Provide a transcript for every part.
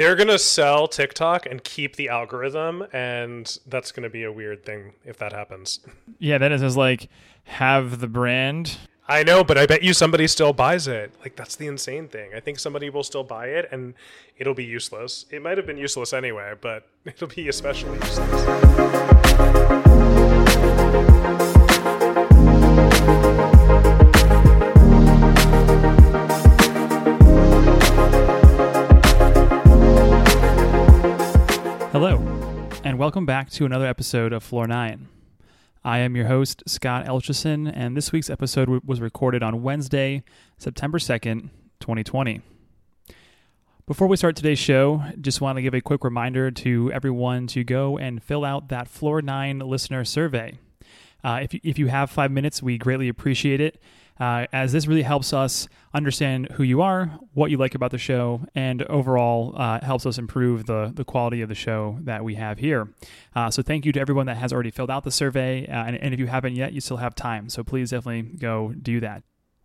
They're gonna sell TikTok and keep the algorithm, and that's gonna be a weird thing if that happens. Yeah, that is like have the brand. I know, but I bet you somebody still buys it. Like that's the insane thing. I think somebody will still buy it, and it'll be useless. It might have been useless anyway, but it'll be especially useless. Hello, and welcome back to another episode of Floor 9. I am your host, Scott Elchison, and this week's episode w- was recorded on Wednesday, September 2nd, 2020. Before we start today's show, just want to give a quick reminder to everyone to go and fill out that Floor 9 listener survey. Uh, if, you, if you have five minutes, we greatly appreciate it, uh, as this really helps us understand who you are, what you like about the show, and overall uh, helps us improve the, the quality of the show that we have here. Uh, so, thank you to everyone that has already filled out the survey. Uh, and, and if you haven't yet, you still have time. So, please definitely go do that.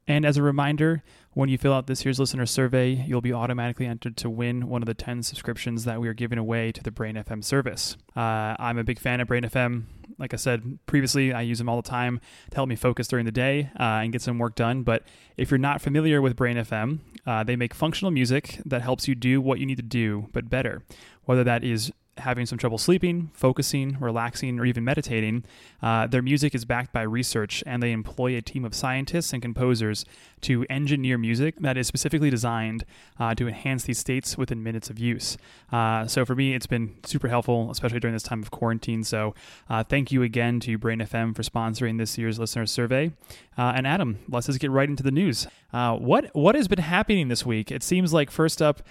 And as a reminder, when you fill out this year's listener survey, you'll be automatically entered to win one of the 10 subscriptions that we are giving away to the Brain FM service. Uh, I'm a big fan of Brain FM. Like I said previously, I use them all the time to help me focus during the day uh, and get some work done. But if you're not familiar with Brain FM, uh, they make functional music that helps you do what you need to do, but better. Whether that is having some trouble sleeping, focusing, relaxing, or even meditating, uh, their music is backed by research and they employ a team of scientists and composers to engineer music that is specifically designed uh, to enhance these states within minutes of use. Uh, so for me, it's been super helpful, especially during this time of quarantine. So uh, thank you again to Brain FM for sponsoring this year's listener survey. Uh, and Adam, let's just get right into the news. Uh, what what has been happening this week? It seems like first up,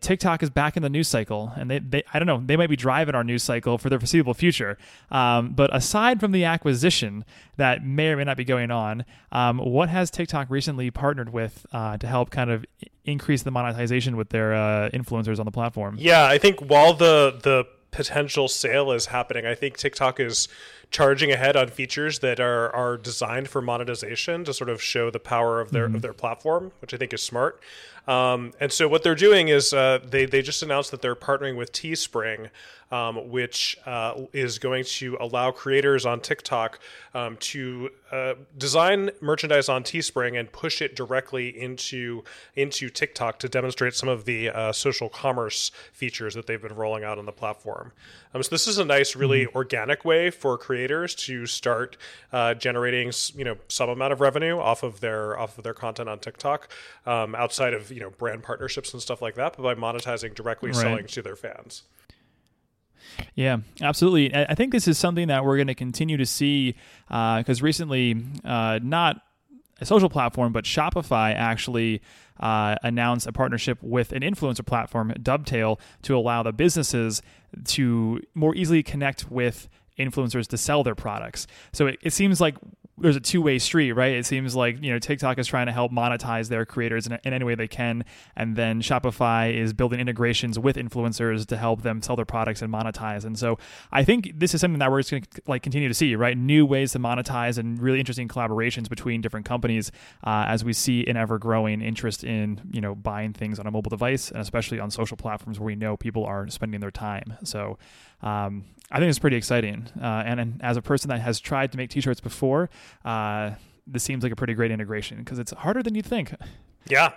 TikTok is back in the news cycle, and they, they I don't know they might be driving our news cycle for the foreseeable future. Um, but aside from the acquisition that may or may not be going on, um, what has TikTok recently partnered with uh, to help kind of increase the monetization with their uh, influencers on the platform? Yeah, I think while the the potential sale is happening, I think TikTok is charging ahead on features that are are designed for monetization to sort of show the power of their mm-hmm. of their platform, which I think is smart. Um, and so what they're doing is uh, they they just announced that they're partnering with Teespring, um, which uh, is going to allow creators on TikTok um, to uh, design merchandise on Teespring and push it directly into into TikTok to demonstrate some of the uh, social commerce features that they've been rolling out on the platform. Um, so this is a nice, really mm-hmm. organic way for creators to start uh, generating, you know, some amount of revenue off of their off of their content on TikTok, um, outside of you know brand partnerships and stuff like that, but by monetizing directly right. selling to their fans. Yeah, absolutely. I think this is something that we're going to continue to see because uh, recently, uh, not a social platform, but Shopify actually uh, announced a partnership with an influencer platform, Dovetale, to allow the businesses to more easily connect with influencers to sell their products. So it, it seems like there's a two way street, right? It seems like you know TikTok is trying to help monetize their creators in, in, any way they can, and then Shopify is building integrations with influencers to help them sell their products and monetize. And so I think this is something that we're just going to like continue to see, right? New ways to monetize and really interesting collaborations between different companies uh, as we see an ever growing interest in you know buying things on a mobile device and especially on social platforms where we know people are spending their time. So um, I think it's pretty exciting. Uh, and, and, as a person that has tried to make t-shirts before, uh, this seems like a pretty great integration because it's harder than you think. Yeah,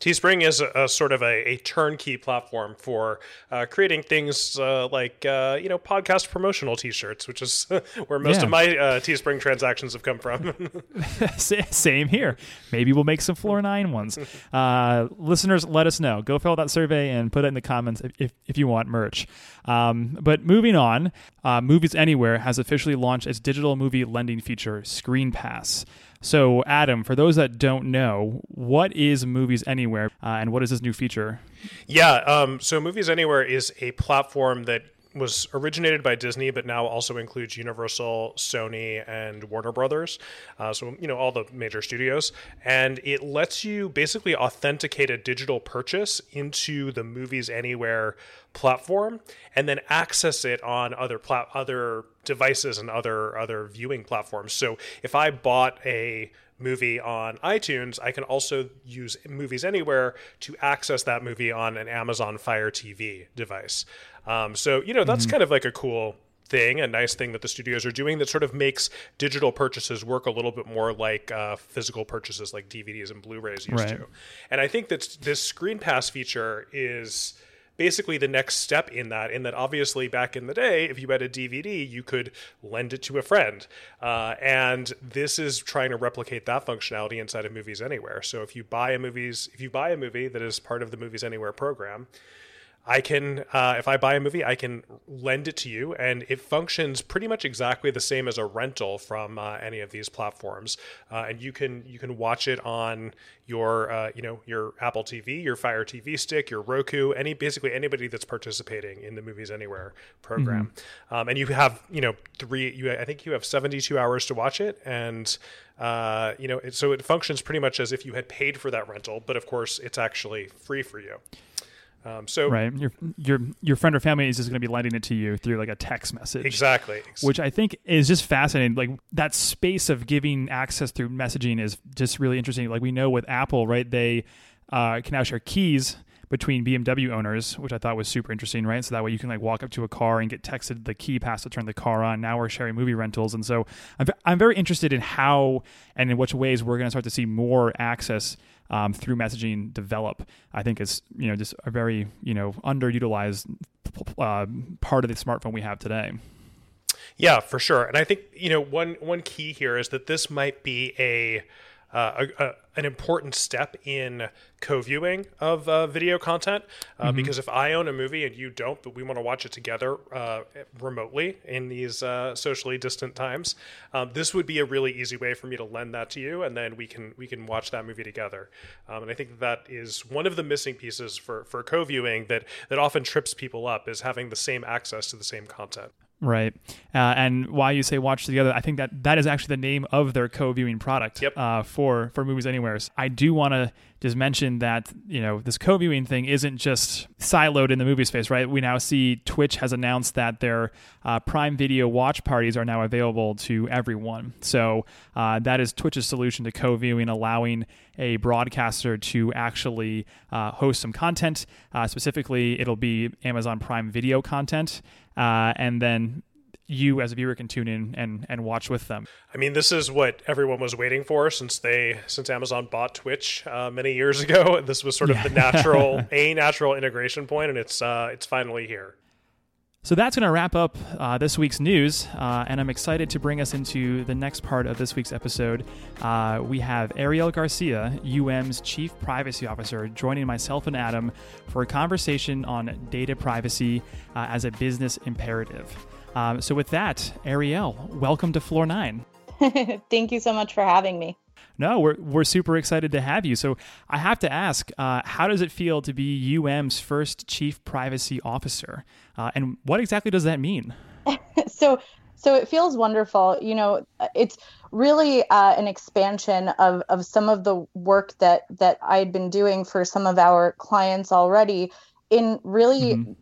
Teespring is a, a sort of a, a, turnkey platform for uh, creating things uh, like uh, you know podcast promotional T-shirts, which is where most yeah. of my uh, Teespring transactions have come from. Same here. Maybe we'll make some Floor Nine ones. Uh, listeners, let us know. Go fill out that survey and put it in the comments if, if, if you want merch. Um, but moving on, uh, Movies Anywhere has officially launched its digital movie lending feature, Screen Pass. So, Adam, for those that don't know, what is Movies Anywhere uh, and what is this new feature? Yeah, um, so Movies Anywhere is a platform that was originated by Disney, but now also includes Universal, Sony, and Warner Brothers. Uh, so, you know, all the major studios. And it lets you basically authenticate a digital purchase into the Movies Anywhere platform and then access it on other plat- other devices and other other viewing platforms. So if I bought a movie on iTunes, I can also use Movies Anywhere to access that movie on an Amazon Fire TV device. Um, so, you know, that's mm-hmm. kind of like a cool thing, a nice thing that the studios are doing that sort of makes digital purchases work a little bit more like uh, physical purchases like DVDs and Blu-rays used right. to. And I think that this Screen Pass feature is basically the next step in that in that obviously back in the day if you had a dvd you could lend it to a friend. Uh, and this is trying to replicate that functionality inside of movies anywhere. So if you buy a movies if you buy a movie that is part of the movies anywhere program I can, uh, if I buy a movie, I can lend it to you, and it functions pretty much exactly the same as a rental from uh, any of these platforms. Uh, and you can you can watch it on your uh, you know your Apple TV, your Fire TV stick, your Roku, any basically anybody that's participating in the Movies Anywhere program. Mm-hmm. Um, and you have you know three. You I think you have seventy two hours to watch it, and uh, you know it, so it functions pretty much as if you had paid for that rental, but of course it's actually free for you. Um, so right, your your your friend or family is just going to be lending it to you through like a text message, exactly. Which I think is just fascinating. Like that space of giving access through messaging is just really interesting. Like we know with Apple, right? They uh, can now share keys between BMW owners, which I thought was super interesting, right? So that way you can like walk up to a car and get texted the key pass to turn the car on. Now we're sharing movie rentals, and so I'm I'm very interested in how and in which ways we're going to start to see more access um, through messaging develop. I think is you know just a very you know underutilized uh, part of the smartphone we have today. Yeah, for sure. And I think you know one one key here is that this might be a uh, a, a, an important step in co-viewing of uh, video content uh, mm-hmm. because if I own a movie and you don't, but we want to watch it together uh, remotely in these uh, socially distant times, um, this would be a really easy way for me to lend that to you, and then we can we can watch that movie together. Um, and I think that is one of the missing pieces for for co-viewing that that often trips people up is having the same access to the same content. Right. Uh, and why you say watch together, I think that that is actually the name of their co-viewing product yep. uh, for for Movies Anywhere. I do want to just mention that you know this co-viewing thing isn't just siloed in the movie space, right? We now see Twitch has announced that their uh, Prime Video watch parties are now available to everyone. So uh, that is Twitch's solution to co-viewing, allowing a broadcaster to actually uh, host some content. Uh, specifically, it'll be Amazon Prime Video content uh, and then you as a viewer can tune in and and watch with them. I mean, this is what everyone was waiting for since they since Amazon bought Twitch uh, many years ago. This was sort of yeah. the natural a natural integration point, and it's uh, it's finally here. So that's going to wrap up uh, this week's news, uh, and I'm excited to bring us into the next part of this week's episode. Uh, we have Ariel Garcia, UM's Chief Privacy Officer, joining myself and Adam for a conversation on data privacy uh, as a business imperative. Um, so, with that, Ariel, welcome to Floor 9. Thank you so much for having me. No, we're we're super excited to have you. So I have to ask, uh, how does it feel to be UM's first chief privacy officer, uh, and what exactly does that mean? so, so it feels wonderful. You know, it's really uh, an expansion of of some of the work that that I'd been doing for some of our clients already in really. Mm-hmm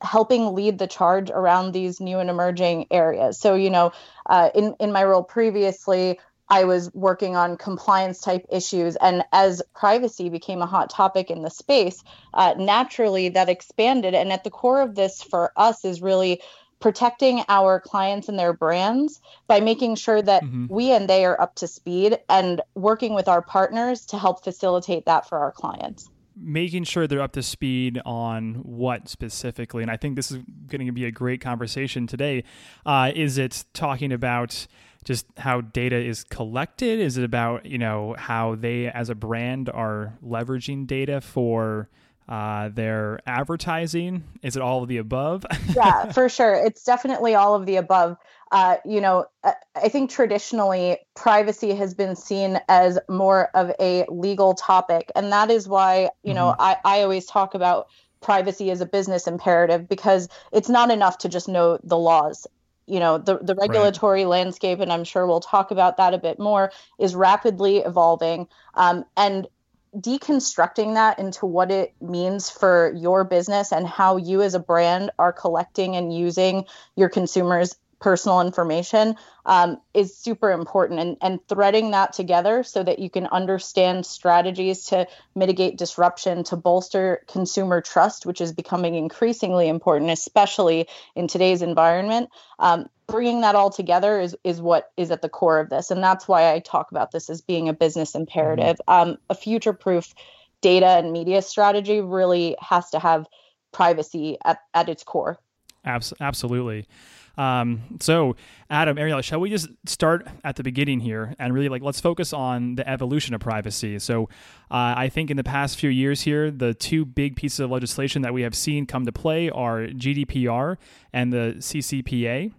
helping lead the charge around these new and emerging areas. So, you know, uh, in in my role previously, I was working on compliance type issues. And as privacy became a hot topic in the space, uh, naturally that expanded. And at the core of this for us is really protecting our clients and their brands by making sure that mm-hmm. we and they are up to speed and working with our partners to help facilitate that for our clients making sure they're up to speed on what specifically and i think this is going to be a great conversation today uh, is it talking about just how data is collected? Is it about you know how they as a brand are leveraging data for uh, their advertising? Is it all of the above? yeah, for sure. It's definitely all of the above. Uh, you know, I think traditionally privacy has been seen as more of a legal topic. And that is why, you mm-hmm. know, I, I always talk about privacy as a business imperative because it's not enough to just know the laws you know the, the regulatory right. landscape and i'm sure we'll talk about that a bit more is rapidly evolving um, and deconstructing that into what it means for your business and how you as a brand are collecting and using your consumers personal information um, is super important and, and threading that together so that you can understand strategies to mitigate disruption to bolster consumer trust which is becoming increasingly important especially in today's environment. Um, bringing that all together is is what is at the core of this and that's why i talk about this as being a business imperative. Mm-hmm. um, a future proof data and media strategy really has to have privacy at, at its core. Absolutely um, so, Adam, Ariel, shall we just start at the beginning here and really like let's focus on the evolution of privacy? So, uh, I think in the past few years here, the two big pieces of legislation that we have seen come to play are GDPR and the CCPA.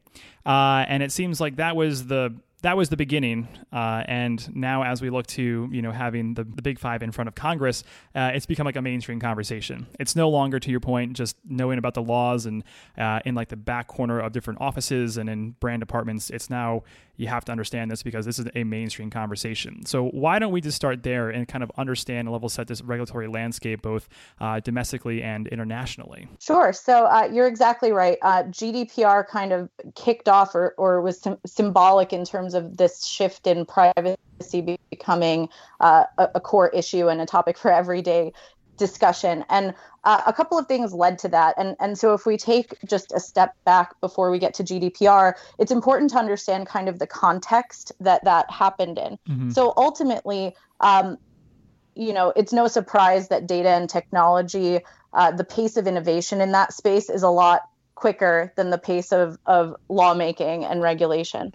Uh, and it seems like that was the that was the beginning. Uh, and now, as we look to you know having the, the big five in front of Congress, uh, it's become like a mainstream conversation. It's no longer, to your point, just knowing about the laws and uh, in like the back corner of different offices and in brand departments. It's now you have to understand this because this is a mainstream conversation. So why don't we just start there and kind of understand and level set this regulatory landscape both uh, domestically and internationally? Sure. So uh, you're exactly right. Uh, GDPR kind of kicked off or, or was sim- symbolic in terms of this shift in privacy becoming uh, a, a core issue and a topic for everyday discussion. And uh, a couple of things led to that. And, and so if we take just a step back before we get to GDPR, it's important to understand kind of the context that that happened in. Mm-hmm. So ultimately, um, you know, it's no surprise that data and technology, uh, the pace of innovation in that space is a lot quicker than the pace of, of lawmaking and regulation.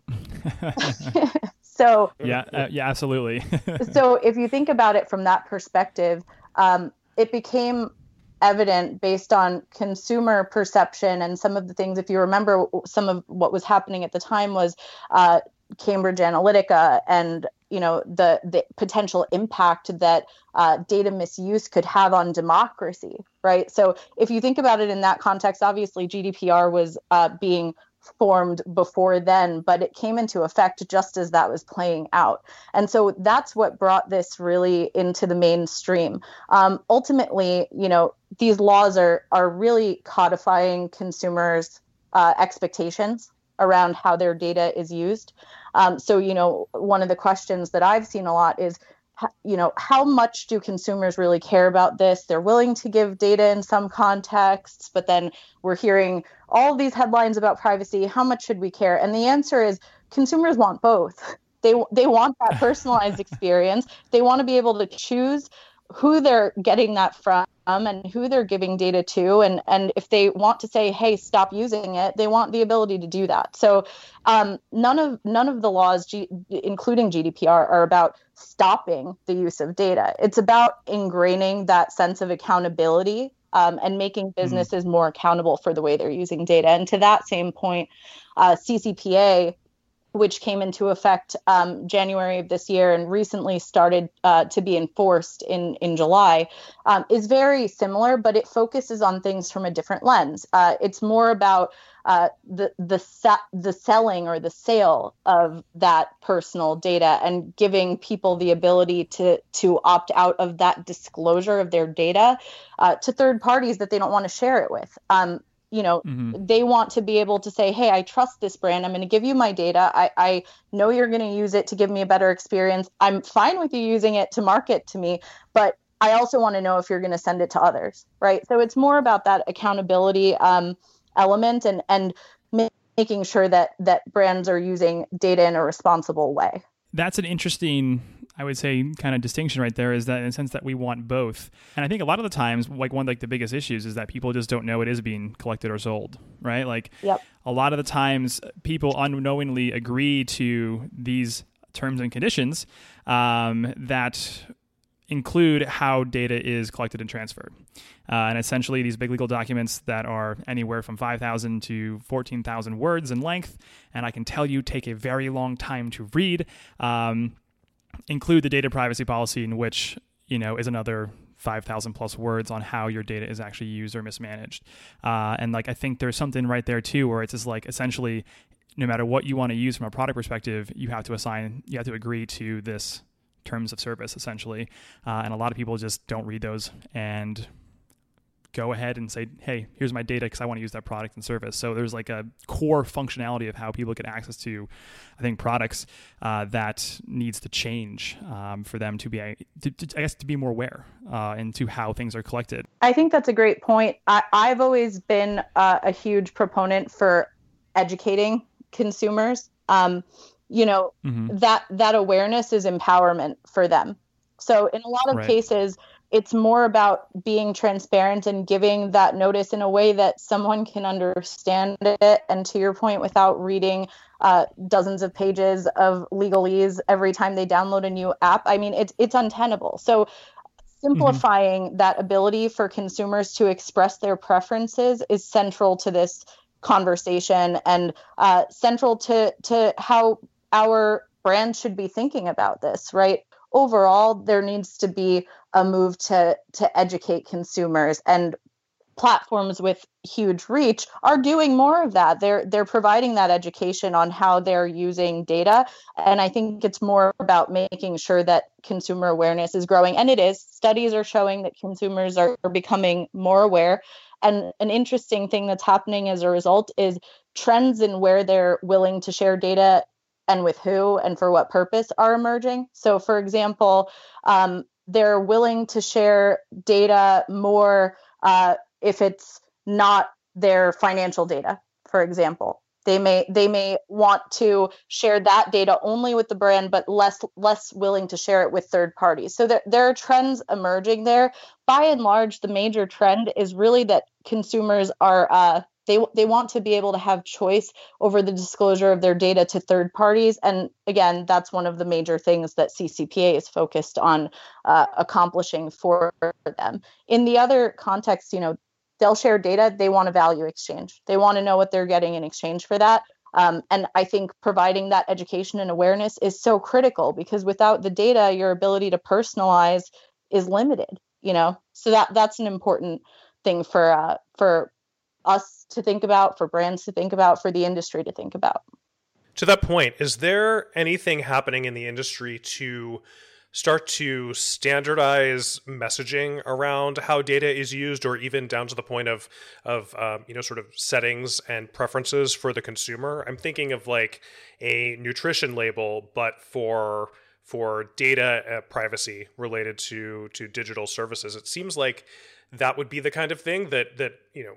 so yeah, uh, yeah, absolutely. so if you think about it from that perspective, um, it became evident based on consumer perception and some of the things if you remember some of what was happening at the time was uh, cambridge analytica and you know the the potential impact that uh, data misuse could have on democracy right? So if you think about it in that context obviously gdpr was uh, being formed before then, but it came into effect just as that was playing out. And so that's what brought this really into the mainstream. Um, ultimately, you know, these laws are are really codifying consumers' uh, expectations around how their data is used. Um, so, you know, one of the questions that I've seen a lot is you know how much do consumers really care about this? They're willing to give data in some contexts but then we're hearing all these headlines about privacy. How much should we care? And the answer is consumers want both. They they want that personalized experience. They want to be able to choose who they're getting that from and who they're giving data to and and if they want to say hey stop using it they want the ability to do that so um, none of none of the laws G, including gdpr are about stopping the use of data it's about ingraining that sense of accountability um, and making mm-hmm. businesses mm-hmm. more accountable for the way they're using data and to that same point uh, ccpa which came into effect um, January of this year and recently started uh, to be enforced in in July, um, is very similar, but it focuses on things from a different lens. Uh, it's more about uh, the the the selling or the sale of that personal data and giving people the ability to to opt out of that disclosure of their data uh, to third parties that they don't want to share it with. Um, you know mm-hmm. they want to be able to say hey i trust this brand. I'm going to give you my data. I, I know you're going to use it to give me a better experience. I'm fine with you using it to market to me but i also want to know if you're going to send it to others right? So it's more about that accountability um, element and and making sure that that brands are using data in a responsible way. That's an interesting I would say kind of distinction right there is that in the sense that we want both. And I think a lot of the times, like one of like the biggest issues is that people just don't know it is being collected or sold, right? Like yep. a lot of the times people unknowingly agree to these terms and conditions um, that include how data is collected and transferred. Uh, and essentially, these big legal documents that are anywhere from 5,000 to 14,000 words in length, and I can tell you take a very long time to read. Um, include the data privacy policy in which you know is another 5000 plus words on how your data is actually used or mismanaged. Uh, and like i think there's something right there too where it's just like essentially no matter what you want to use from a product perspective you have to assign you have to agree to this terms of service essentially. Uh, and a lot of people just don't read those and go ahead and say, hey, here's my data because I want to use that product and service. So there's like a core functionality of how people get access to, I think, products uh, that needs to change um, for them to be, to, to, I guess, to be more aware uh, into how things are collected. I think that's a great point. I, have always been uh, a huge proponent for educating consumers. Um, you know mm-hmm. that that awareness is empowerment for them. So in a lot of right. cases, it's more about being transparent and giving that notice in a way that someone can understand it. And to your point, without reading uh, dozens of pages of legalese every time they download a new app, I mean, it's it's untenable. So simplifying mm-hmm. that ability for consumers to express their preferences is central to this conversation and uh, central to to how our brand should be thinking about this, right? Overall, there needs to be a move to to educate consumers. And platforms with huge reach are doing more of that. They're they're providing that education on how they're using data. And i think it's more about making sure that consumer awareness is growing. And it is. Studies are showing that consumers are, are becoming more aware. And an interesting thing that's happening as a result is trends in where they're willing to share data and with who and for what purpose are emerging. So, for example, um, they're willing to share data more uh, if it's not their financial data, for example. They may they may want to share that data only with the brand, but less less willing to share it with third parties. So there, there are trends emerging there. By and large, the major trend is really that consumers are uh, they they want to be able to have choice over the disclosure of their data to third parties and again that's one of the major things that ccpa is focused on uh, accomplishing for them. In the other context you know they'll share data they want a value exchange. They want to know what they're getting in exchange for that. Um, and i think providing that education and awareness is so critical because without the data your ability to personalize is limited you know? So that that's an important thing for uh, for us to think about, for brands to think about, for the industry to think about. To that point, is there anything happening in the industry to start to standardize messaging around how data is used, or even down to the point of of um, you know sort of settings and preferences for the consumer? I'm thinking of like a nutrition label, but for for data uh, privacy related to to digital services. It seems like that would be the kind of thing that that you know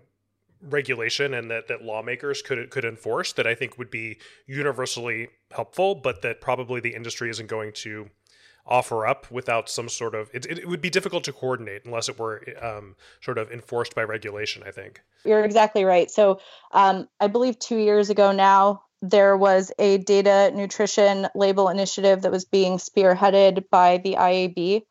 regulation and that, that lawmakers could could enforce that I think would be universally helpful, but that probably the industry isn't going to offer up without some sort of it, it would be difficult to coordinate unless it were um, sort of enforced by regulation i think. You're exactly right. So um, i believe two years ago now there was a data nutrition label initiative that was being spearheaded by the iab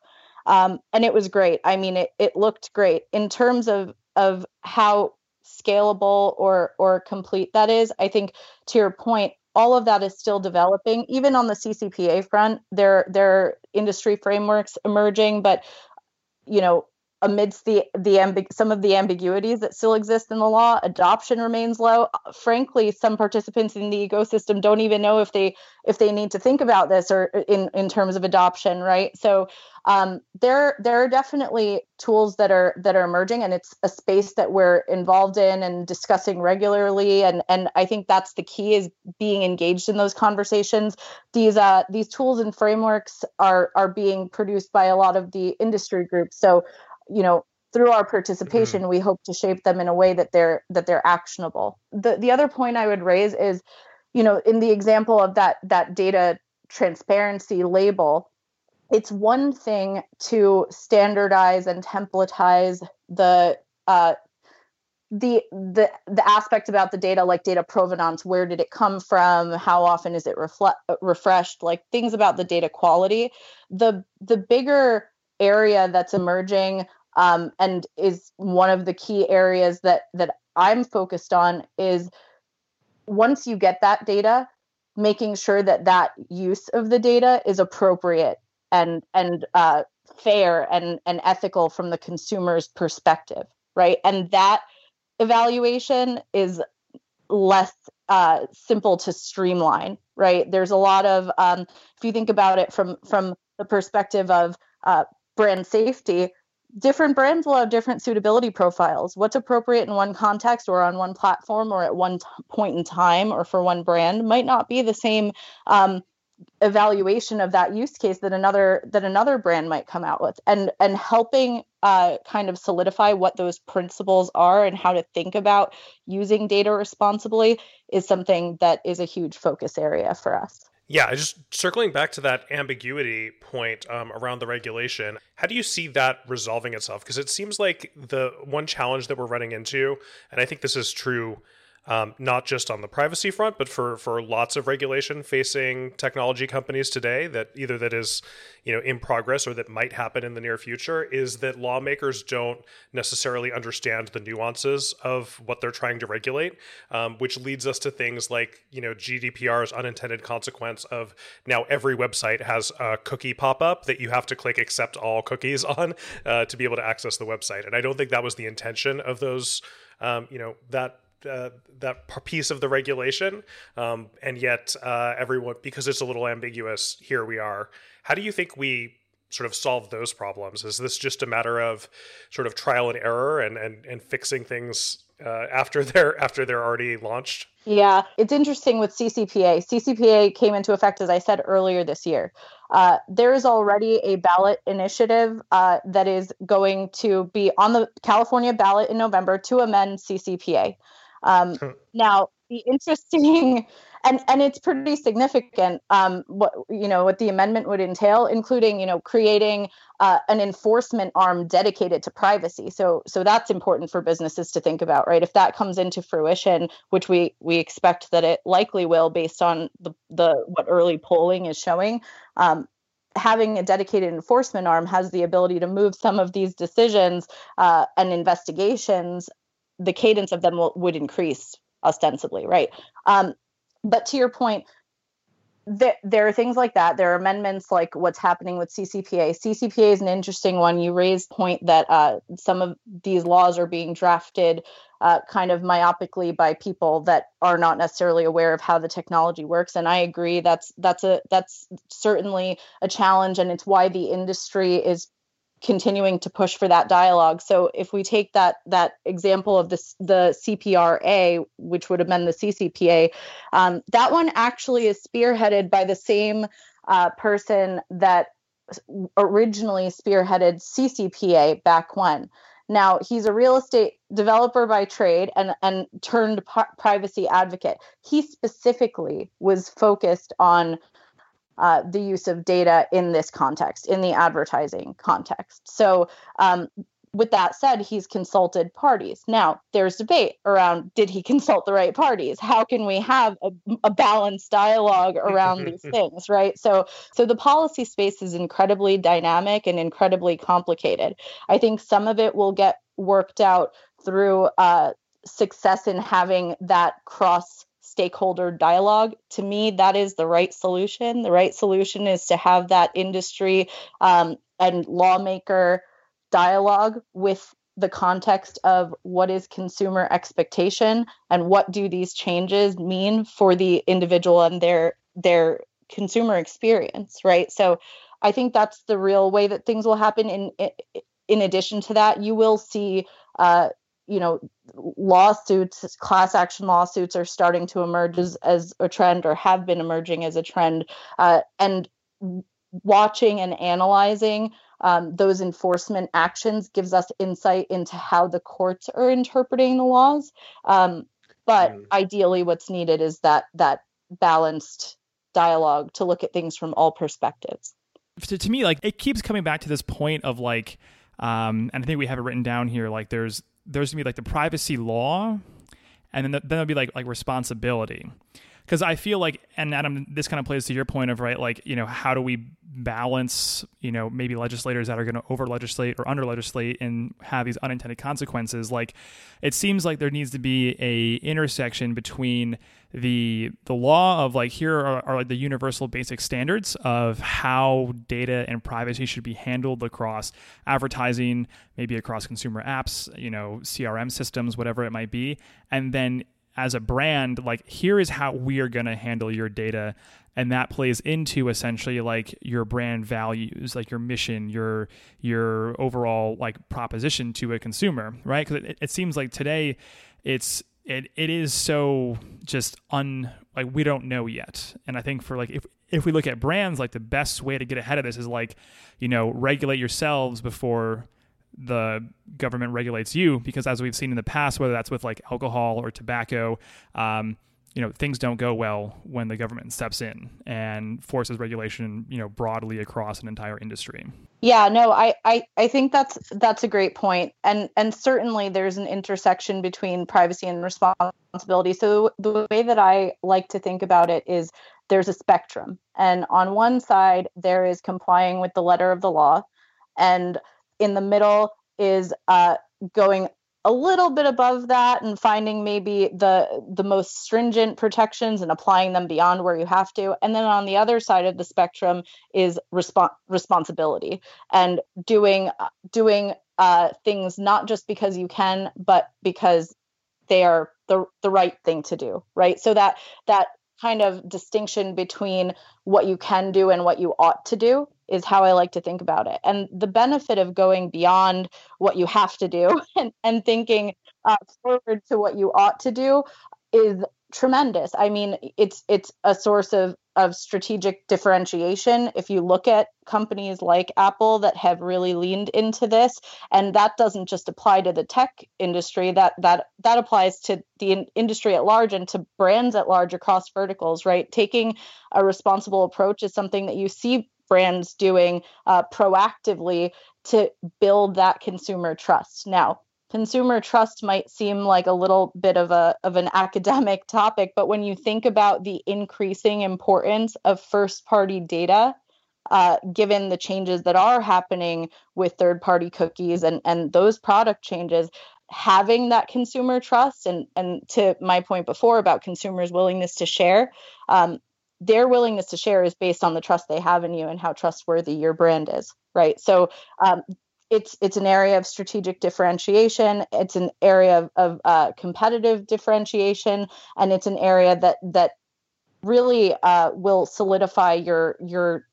um, and it was great. I mean it, it looked great. In terms of of how scalable or or complete that is i think to your point all of that is still developing. Even on the ccpa front there there are industry frameworks emerging but you know amidst the the some of the ambiguities that still exist in the law adoption remains low. Frankly some participants in the ecosystem don't even know if they if they need to think about this or in in terms of adoption right? So um, there there are definitely tools that are that are emerging and it's a space that we're involved in and discussing regularly and and I think that's the key is being engaged in those conversations. These uh these tools and frameworks are are being produced by a lot of the industry groups. So you know through our participation mm-hmm. we hope to shape them in a way that they're that they're actionable the the other point i would raise is you know in the example of that that data transparency label it's one thing to standardize and templatize the uh, the the the aspect about the data like data provenance where did it come from how often is it refle- refreshed like things about the data quality the the bigger area that's emerging um, and is one of the key areas that that i'm focused on is once you get that data making sure that that use of the data is appropriate and and uh, fair and and ethical from the consumer's perspective, right? And that evaluation is less uh, simple to streamline, right? There's a lot of um, if you think about it from from the perspective of uh, brand safety, different brands will have different suitability profiles. What's appropriate in one context or on one platform or at one t- point in time or for one brand might not be the same um, evaluation of that use case that another that another brand might come out with. And and helping uh, kind of solidify what those principles are and how to think about using data responsibly is something that is a huge focus area for us yeah, just circling back to that ambiguity point um, around the regulation, how do you see that resolving itself? Because it seems like the one challenge that we're running into, and I think this is true um, not just on the privacy front, but for for lots of regulation facing technology companies today that either that is you know in progress or that might happen in the near future is that lawmakers don't necessarily understand the nuances of what they're trying to regulate, um, which leads us to things like you know GDPR's unintended consequence of now every website has a cookie pop up that you have to click accept all cookies on uh, to be able to access the website, and I don't think that was the intention of those. Um, you know that uh, that piece of the regulation, um, and yet uh, everyone because it's a little ambiguous. Here we are. How do you think we sort of solve those problems? Is this just a matter of sort of trial and error and and, and fixing things uh, after they're after they're already launched? Yeah, it's interesting with CCPA. CCPA came into effect, as I said earlier this year. Uh, there is already a ballot initiative uh, that is going to be on the California ballot in November to amend CCPA. Um, now, the interesting and and it's pretty significant um, what you know what the amendment would entail, including you know creating uh, an enforcement arm dedicated to privacy. So so that's important for businesses to think about, right? If that comes into fruition, which we we expect that it likely will, based on the the what early polling is showing. Um, having a dedicated enforcement arm has the ability to move some of these decisions uh, and investigations the cadence of them will, would increase ostensibly, right? Um, but to your point, th- there are things like that. There are amendments like what's happening with CCPA. CCPA is an interesting one. You raised point that uh, some of these laws are being drafted uh, kind of myopically by people that are not necessarily aware of how the technology works. And I agree that's that's a that's certainly a challenge, and it's why the industry is continuing to push for that dialogue. So if we take that that example of this the CPRA, which would amend the CCPA, um, that one actually is spearheaded by the same uh, person that originally spearheaded CCPA back when. Now he's a real estate developer by trade and and turned privacy advocate. He specifically was focused on uh, the use of data in this context, in the advertising context. So, um, with that said, he's consulted parties. Now, there's debate around did he consult the right parties? How can we have a, a balanced dialogue around these things, right? So, so the policy space is incredibly dynamic and incredibly complicated. I think some of it will get worked out through uh, success in having that cross stakeholder dialogue. To me, that is the right solution. The right solution is to have that industry um, and lawmaker dialogue with the context of what is consumer expectation and what do these changes mean for the individual and their their consumer experience right so i think that's the real way that things will happen in in addition to that you will see uh, you know lawsuits class action lawsuits are starting to emerge as, as a trend or have been emerging as a trend uh, and watching and analyzing um, those enforcement actions gives us insight into how the courts are interpreting the laws um, but mm. ideally what's needed is that that balanced dialogue to look at things from all perspectives to, to me like it keeps coming back to this point of like um, and i think we have it written down here like there's there's gonna be like the privacy law, and then the, then there'll be like like responsibility. Because I feel like, and Adam, this kind of plays to your point of right, like you know, how do we balance, you know, maybe legislators that are going to over legislate or under legislate and have these unintended consequences. Like, it seems like there needs to be a intersection between the the law of like here are, are like the universal basic standards of how data and privacy should be handled across advertising, maybe across consumer apps, you know, CRM systems, whatever it might be, and then as a brand, like here is how we are going to handle your data and that plays into essentially like your brand values like your mission your your overall like proposition to a consumer right? Because it, it seems like today it's it, it is so just un like we don't know yet. And i think for like if if we look at brands like the best way to get ahead of this is like you know regulate yourselves before the government regulates you because as we've seen in the past whether that's with like alcohol or tobacco um, you know things don't go well when the government steps in and forces regulation you know broadly across an entire industry. Yeah no i i, I think that's that's a great point. And and certainly there's an intersection between privacy and responsibility. So the way that i like to think about it is there's a spectrum. And on one side there is complying with the letter of the law. And in the middle is uh, going a little bit above that and finding maybe the the most stringent protections and applying them beyond where you have to. And then on the other side of the spectrum is respons- responsibility and doing doing uh, things not just because you can but because they are the the right thing to do right? So that that kind of distinction between what you can do and what you ought to do is how I like to think about it. And the benefit of going beyond what you have to do and, and thinking uh, forward to what you ought to do is tremendous. I mean, it's it's a source of of strategic differentiation. If you look at companies like Apple that have really leaned into this, and that doesn't just apply to the tech industry, that that that applies to the in- industry at large and to brands at large across verticals, right? Taking a responsible approach is something that you see brands doing uh, proactively to build that consumer trust. Now, consumer trust might seem like a little bit of a of an academic topic, but when you think about the increasing importance of first party data, uh, given the changes that are happening with third party cookies and and those product changes, having that consumer trust and and to my point before about consumers' willingness to share, um, their willingness to share is based on the trust they have in you and how trustworthy your brand is right? So um, it's it's an area of strategic differentiation it's an area of, of uh, competitive differentiation and it's an area that that really uh, will solidify your your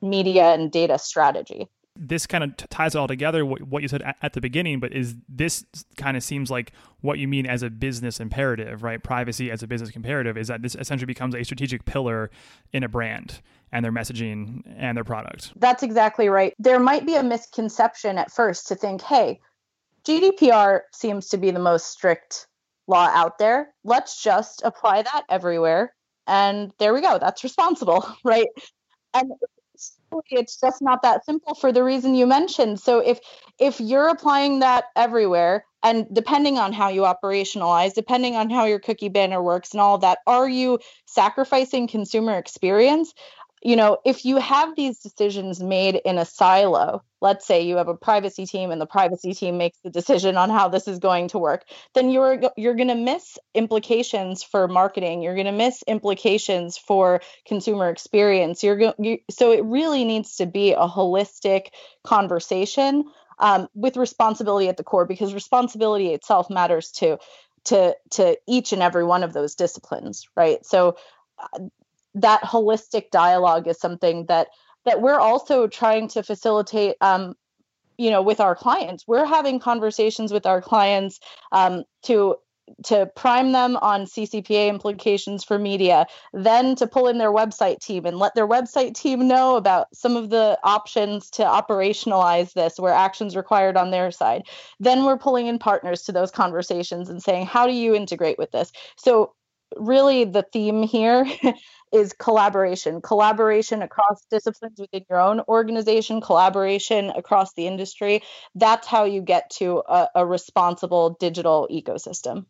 media and data strategy this kind of t- ties it all together what, what you said at, at, the beginning but is this kind of seems like what you mean as a business imperative right? Privacy as a business imperative is that this essentially becomes a strategic pillar in a brand and their messaging and their product. That's exactly right. There might be a misconception at first to think hey gdpr seems to be the most strict law out there. Let's just apply that everywhere. And there we go. That's responsible right? And it's just not that simple for the reason you mentioned. So if if you're applying that everywhere and depending on how you operationalize depending on how your cookie banner works and all that are you sacrificing consumer experience you know, if you have these decisions made in a silo, let's say you have a privacy team and the privacy team makes the decision on how this is going to work, then you're you're going to miss implications for marketing. You're going to miss implications for consumer experience. You're going you, so it really needs to be a holistic conversation um, with responsibility at the core because responsibility itself matters to to to each and every one of those disciplines, right? So uh, that holistic dialogue is something that that we're also trying to facilitate um, you know with our clients we're having conversations with our clients um, to to prime them on CCPA implications for media, then to pull in their website team and let their website team know about some of the options to operationalize this where actions required on their side. Then we're pulling in partners to those conversations and saying, how do you integrate with this? So really the theme here is collaboration. Collaboration across disciplines within your own organization collaboration across the industry. That's how you get to a, a, responsible digital ecosystem.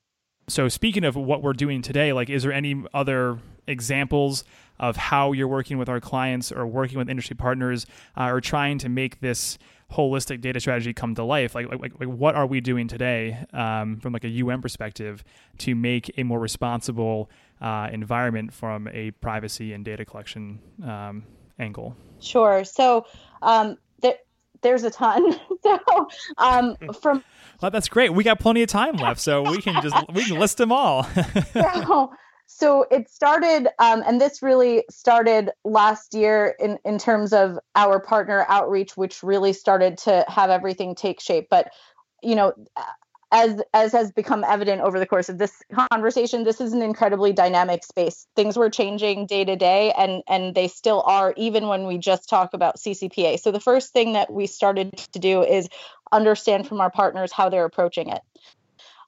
So speaking of what we're doing today like is there any other examples of how you're working with our clients or working with industry partners uh, or trying to make this holistic data strategy come to life like like, like what are we doing today um, from like a um perspective to make a more responsible uh, environment from a privacy and data collection um, angle sure so um, there, there's a ton so um, from well, that's great. We got plenty of time left, so we can just we can list them all. so, so it started, um, and this really started last year in in terms of our partner outreach, which really started to have everything take shape. But you know, as as has become evident over the course of this conversation this is an incredibly dynamic space. Things were changing day to day and and they still are even when we just talk about ccpa so the first thing that we started to do is understand from our partners how they're approaching it.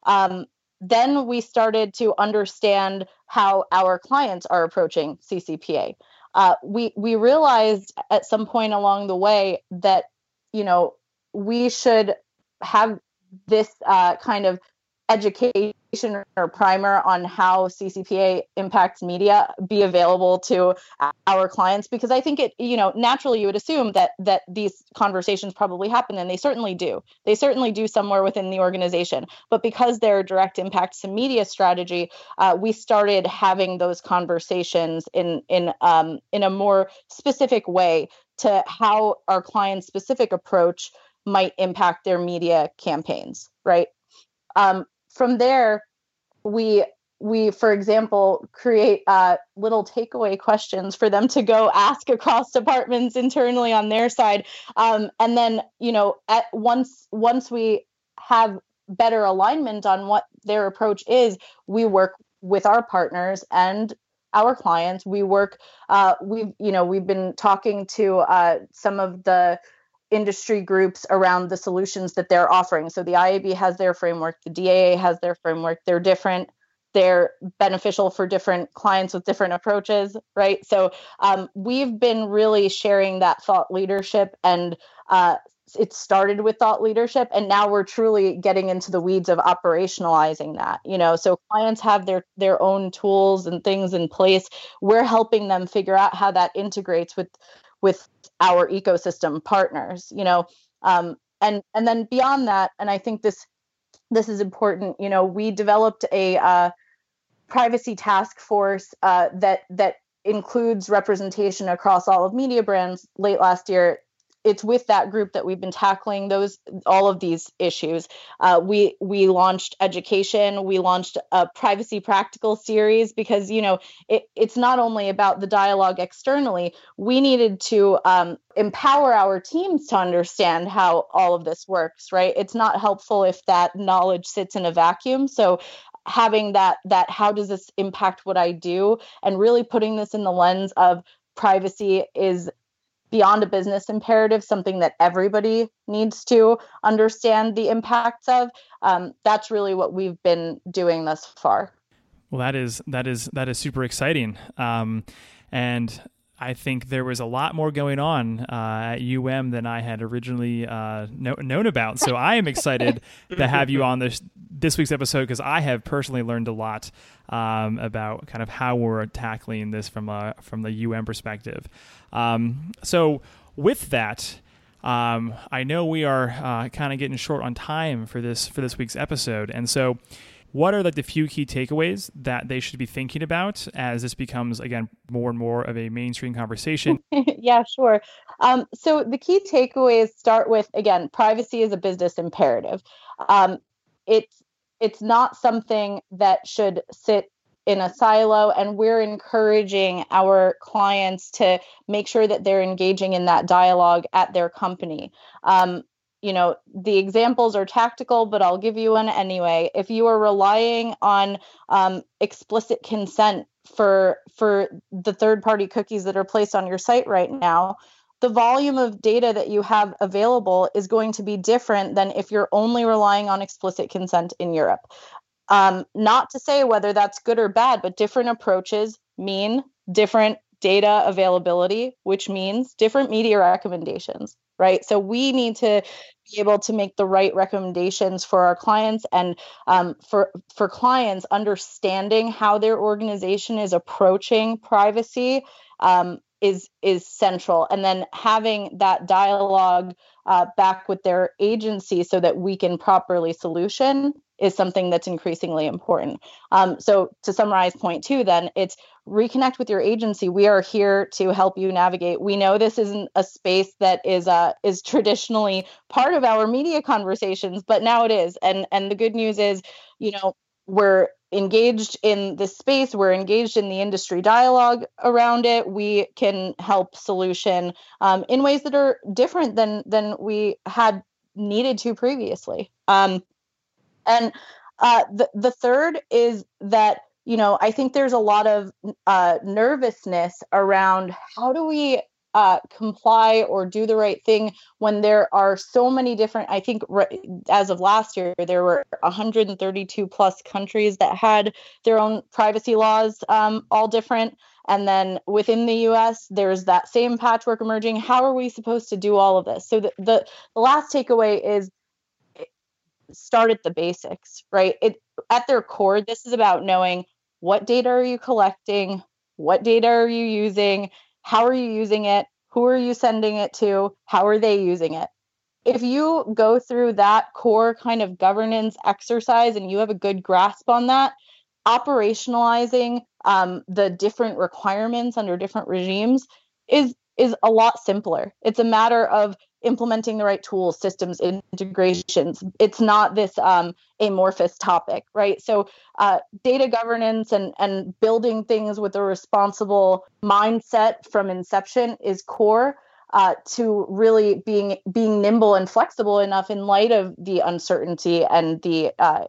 Um, then we started to understand how our clients are approaching ccpa uh, we we realized at some point along the way that you know we should have this uh, kind of education or primer on how CCPA impacts media be available to our clients? Because I think it you know naturally you would assume that that these conversations probably happen and they certainly do. They certainly do somewhere within the organization. But because they're direct impacts to media strategy uh, we started having those conversations in in um, in a more specific way to how our client specific approach might impact their media campaigns, right? Um, from there, we we, for example, create uh, little takeaway questions for them to go ask across departments internally on their side, um, and then you know, at once once we have better alignment on what their approach is, we work with our partners and our clients. We work. Uh, we've you know we've been talking to uh, some of the industry groups around the solutions that they're offering. So the IAB has their framework, the DAA has their framework. They're different. They're beneficial for different clients with different approaches, right? So um, we've been really sharing that thought leadership, and uh, it started with thought leadership, and now we're truly getting into the weeds of operationalizing that. You know, so clients have their their own tools and things in place. We're helping them figure out how that integrates with with our ecosystem partners you know um, and and then beyond that and i think this this is important you know we developed a uh, privacy task force uh, that that includes representation across all of media brands late last year it's with that group that we've been tackling those all of these issues. Uh, we we launched education. We launched a privacy practical series because you know it, it's not only about the dialogue externally. We needed to um, empower our teams to understand how all of this works. Right? It's not helpful if that knowledge sits in a vacuum. So having that that how does this impact what I do and really putting this in the lens of privacy is beyond a business imperative, something that everybody needs to understand the impacts of. Um, that's really what we've been doing thus far. Well, that is that is that is super exciting, um, and I think there was a lot more going on uh, at UM than I had originally uh, know, known about. So I am excited to have you on this this week's episode because I have personally learned a lot um, about kind of how we're tackling this from a from the UM perspective. Um, so with that. Um, I know we are uh, kind of getting short on time for this for this week's episode, and so what are like the few key takeaways that they should be thinking about as this becomes again more and more of a mainstream conversation? Yeah sure. Um, so the key takeaways start with again privacy is a business imperative. Um, it's it's not something that should sit in a silo and we're encouraging our clients to make sure that they're engaging in that dialogue at their company. Um, you know the examples are tactical but i'll give you one anyway. If you are relying on um, explicit consent for for the third party cookies that are placed on your site right now the volume of data that you have available is going to be different than if you're only relying on explicit consent in europe. Um, not to say whether that's good or bad but different approaches mean different data availability which means different media recommendations right? So we need to be able to make the right recommendations for our clients and um, for for clients understanding how their organization is approaching privacy um, is is central. And then having that dialogue uh, back with their agency so that we can properly solution is something that's increasingly important. Um, so to summarize point two, then it's reconnect with your agency. We are here to help you navigate. We know this isn't a space that is uh, is traditionally part of our media conversations, but now it is. And and the good news is, you know, we're engaged in this space we're engaged in the industry dialogue around it we can help solution um, in ways that are different than than we had needed to previously um, and uh, the the third is that you know I think there's a lot of uh, nervousness around how do we uh, comply or do the right thing when there are so many different i think as of last year there were 132 plus countries that had their own privacy laws um, all different. And then within the us there's that same patchwork emerging. How are we supposed to do all of this? So the, the, the last takeaway is start at the basics, right? It at their core, this is about knowing what data are you collecting, what data are you using, how are you using it, who are you sending it to, how are they using it. If you go through that core kind of governance exercise and you have a good grasp on that, operationalizing um, the different requirements under different regimes is is a lot simpler. It's a matter of implementing the right tools, systems, integrations. It's not this um, amorphous topic, right? So, uh, data governance and and building things with a responsible mindset from inception is core. Uh, to really being being nimble and flexible enough in light of the uncertainty and the uh,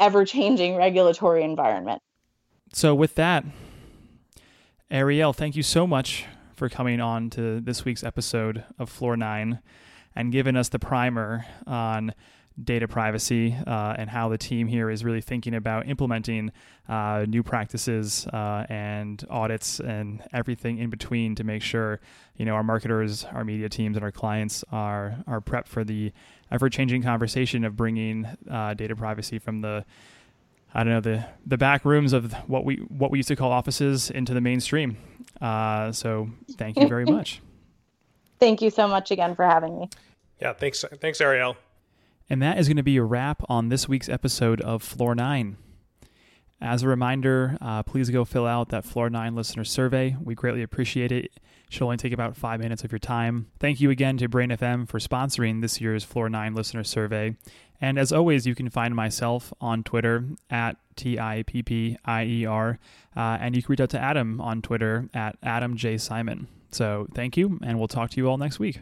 ever changing regulatory environment. So, with that, Ariel, thank you so much for coming on to this week's episode of Floor 9 and giving us the primer on data privacy uh, and how the team here is really thinking about implementing uh, new practices uh, and audits and everything in between to make sure you know our marketers, our media teams, and our clients are are prepped for the ever changing conversation of bringing uh, data privacy from the I don't know the the back rooms of what we what we used to call offices into the mainstream. Uh, so thank you very much. thank you so much again for having me. Yeah, thanks thanks Ariel. And that is going to be a wrap on this week's episode of Floor Nine. As a reminder, uh, please go fill out that Floor 9 listener survey. We greatly appreciate it. It should only take about five minutes of your time. Thank you again to Brain FM for sponsoring this year's Floor 9 listener survey. And as always, you can find myself on Twitter at T I P P I E R. Uh, and you can reach out to Adam on Twitter at Adam J. Simon. So thank you, and we'll talk to you all next week.